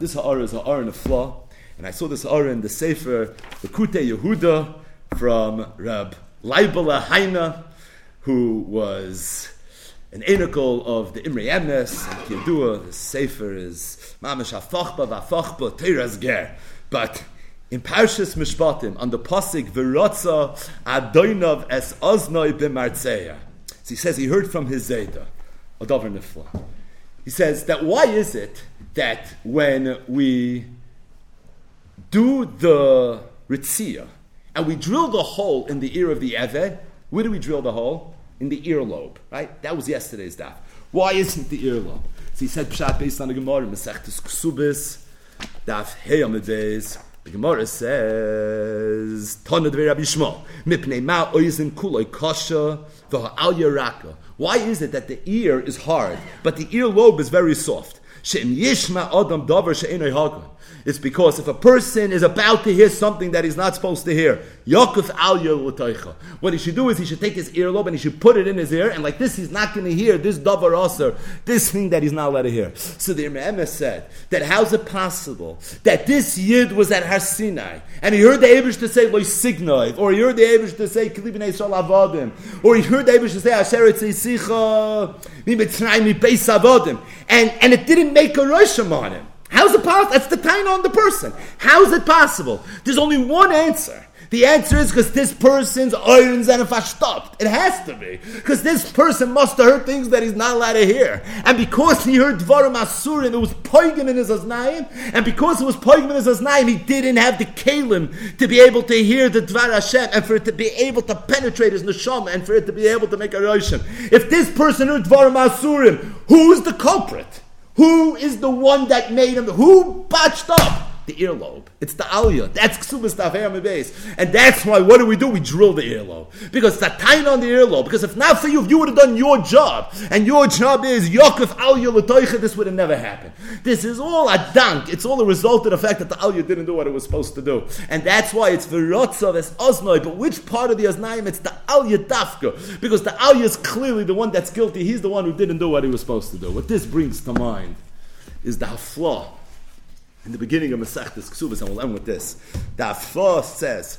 This ha'ara is ha'ara in a flaw, and I saw this ha'ara in the Sefer Kute Yehuda from Rab Leibele Haina, who was an anacle of the Imrei Emes, and Kiyadua, the Sefer is Mamash HaFachba VaFachba Teras Ger. But in Parshas Mishpatim, on the Pasik, Virotza Adoinov Es Oznoi B'Martzeya. He says he heard from his Zayda, Adover Nifla. He says that why is it that when we do the Ritzia and we drill the hole in the ear of the Eved, where do we drill the hole? In the earlobe, right? That was yesterday's daf. Why isn't the earlobe? So he said Pshat based on the Gemara, Masechtes Ksubis, daf Heyamedez. The Gemara says, Tana Rabbi Shmuel, Mipnei Ma Oizim Kuloi Kasha V'Ha'al Yeraka. Why is it that the ear is hard, but the earlobe is very soft? It's because if a person is about to hear something that he's not supposed to hear. What he should do is he should take his earlobe and he should put it in his ear, and like this, he's not going to hear this davar aser, this thing that he's not allowed to hear. So the Imam said that how's it possible that this yid was at Har Sinai and he heard the Abish to say Signoi, or he heard the Abish to say Avodim, or he heard the Abish to say Asher Sicha Mi Mitzrayim Mi Avodim, and and it didn't make a rosham on him. How's it possible? That's the time on the person. How's it possible? There's only one answer. The answer is because this person's irons and if I stopped. It has to be. Because this person must have heard things that he's not allowed to hear. And because he heard Dvarim Asurin, it was poigim in his Aznaim. And because it was poigim in his Aznaim, he didn't have the kalim to be able to hear the Dvar Hashem and for it to be able to penetrate his neshama and for it to be able to make a roshan. If this person heard Dvarim Asurin, who's the culprit? Who is the one that made him? Who botched up? The earlobe. It's the aliyah. That's ksubas tafayam base. And that's why, what do we do? We drill the earlobe. Because it's a tine on the earlobe. Because if not for you, if you would have done your job, and your job is Yaakov aliyah l'toicha, this would have never happened. This is all a dunk. It's all a result of the fact that the aliyah didn't do what it was supposed to do. And that's why it's virotzav as oznoi. But which part of the oznaim? It's the aliyah dafka. Because the aliyah is clearly the one that's guilty. He's the one who didn't do what he was supposed to do. What this brings to mind is the haflah in the beginning of Masechtas Ksubas, and we'll end with this. Haflah says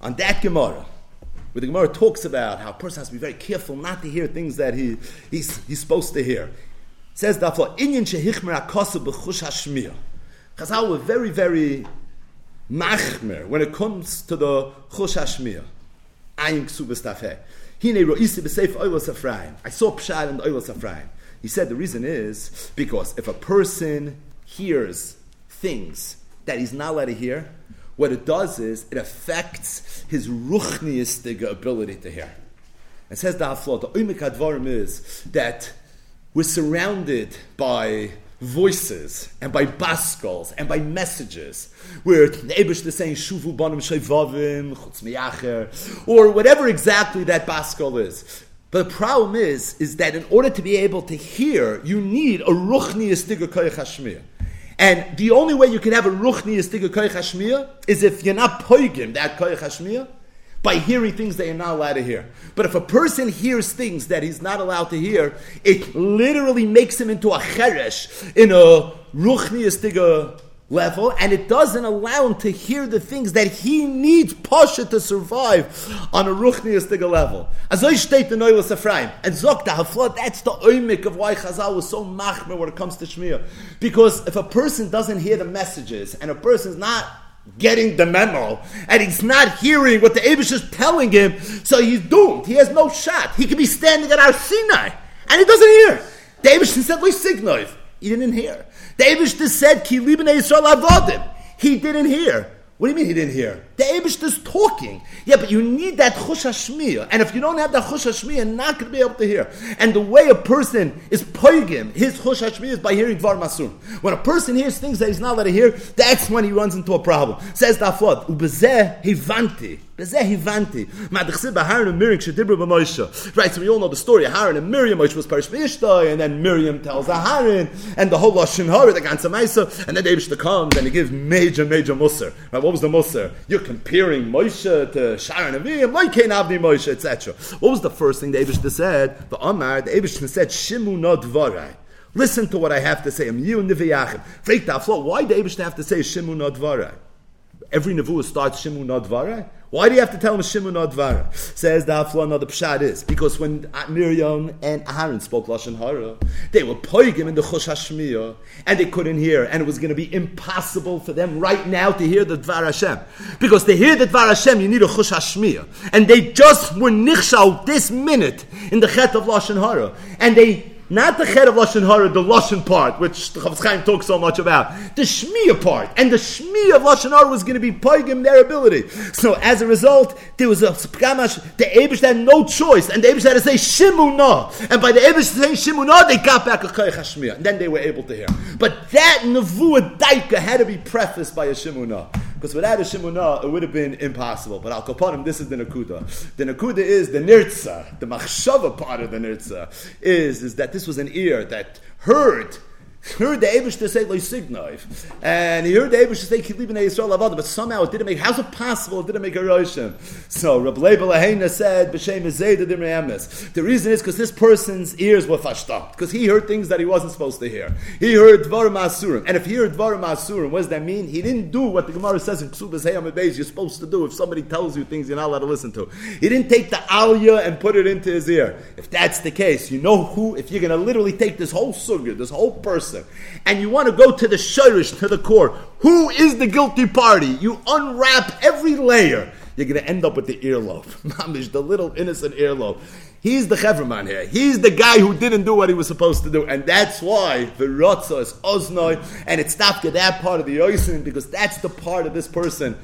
on that Gemara, where the Gemara talks about how a person has to be very careful not to hear things that he, he's, he's supposed to hear. It says haflah, Inyan shehichmer akosu b'chush hashmir. Chazal were very, very machmer when it comes to the chush hashmir. Ayin Ksubas tafeh. Hine ro'isi b'seif oilos Ephraim. I saw pshal the oilos Ephraim. He said the reason is because if a person hears things that he's not allowed to hear, what it does is it affects his ruchniistic ability to hear. It says the Haflot, the Oimik Advarim is that we're surrounded by voices and by baskals and by messages where the Abish is saying Shuvu Banim Shevavim Chutz Miyacher or whatever exactly that baskal is. But the problem is, is that in order to be able to hear, you need a ruchni istiga koyach hashmir. And the only way you can have a ruchni istiga koyach hashmir is if you're not poigim that koyach hashmir by hearing things that you're not allowed to hear. But if a person hears things that he's not allowed to hear, it literally makes him into a cheresh in a ruchni istiga level, and it doesn't allow him to hear the things that he needs Pasha to survive on a Ruchniyastiga level. As I state the Noilas Ephraim, and Zokta Haflot, that's the oimik of why Chazal was so machmer when it comes to Shmiya. Because if a person doesn't hear the messages, and a person's not getting the memo, and he's not hearing what the Abish is telling him, so he's doomed. He has no shot. He could be standing at Har Sinai, and he doesn't hear. The Abish said, Signov. He didn't hear. The Abish said, Ki libene Yisrael avodim. He didn't hear. What do you mean he didn't hear? The Abish is talking. Yeah, but you need that chush. And if you don't have that chush you're not going to be able to hear. And the way a person is poigim, his chush is by hearing dvar masur. When a person hears things that he's not allowed to hear, that's when he runs into a problem. Says the Afod, ubezeh hivanti. Bezeh hivanti. Madachsib Aharon and Miriam b'Moshe. Right, so we all know the story Aharon and Miriam, which was Parish Mishtai, and then Miriam tells Haran, and the whole Lashon Hara, the Gansa Maisa, and then David comes and he gives major, major Musar. Right, what was the Musar? You're comparing Moshe to Aharon like Cain Avni Moshe, etc. What was the first thing the Abishta said? The Amar, the Abishta said, Shimu not. Listen to what I have to say. Why do Abish have to say Shimun Advara? Every Nevuah starts Shimun Advara. Why do you have to tell him Shimun Advara? Says the Hafla, the Pshat is because when Miriam and Aaron spoke Lashon Hara, they were poigim in the Chosh Hashmiyah, and they couldn't hear, and it was going to be impossible for them right now to hear the Dvar Hashem. Because to hear the Dvar Hashem, you need a Chosh Hashmiyah. And they just were nichshal this minute in the Chet of Lashon Hara. And they not the head of Lashon Hara, the Lashon part, which the Chafetz Chaim talks so much about. The Shmiya part. And the Shmiya of Lashon Hara was going to be Paigim their ability. So as a result, there was a Pkamash, the Abish had no choice. And the Abish had to say Shimuna. And by the Abish saying Shimuna, they got back a Chayach Hashmiya. And then they were able to hear. But that Nevuah Daika had to be prefaced by a Shimuna. Because without a Shimuna, it would have been impossible. But Al Kapanim, this is the Nakuda. The Nakuda is the Nirtza, the Machshava part of the Nirtza, is, is that this was an ear that heard heard the Abish to say Loisignoiv, and he heard the Abish to say Kilibin Yisrael Avodah, but somehow it didn't make. How's it possible? It didn't make a Roshim. So Rabbi Leibel said B'Shem Zayda Dimreyamis. The reason is because this person's ears were fashed up because he heard things that he wasn't supposed to hear. He heard Dvar Masurim, and if he heard Dvar Masurim, what does that mean? He didn't do what the Gemara says in Ksubas Hayam Beis you're supposed to do. If somebody tells you things you're not allowed to listen to, he didn't take the Aliyah and put it into his ear. If that's the case, you know who. If you're going to literally take this whole sugya, this whole person and you want to go to the shirish, to the core. Who is the guilty party? You unwrap every layer. You're going to end up with the earlobe. Mamish, the little innocent earlobe. He's the Chevraman here. He's the guy who didn't do what he was supposed to do. And that's why the Rotza is Oznoi, and it's not that part of the Yosin, because that's the part of this person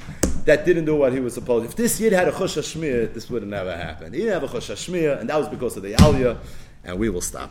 that didn't do what he was supposed to. If this Yid had a Chosh this would have never happened. He didn't have a Chosh and that was because of the Aliyah, and we will stop.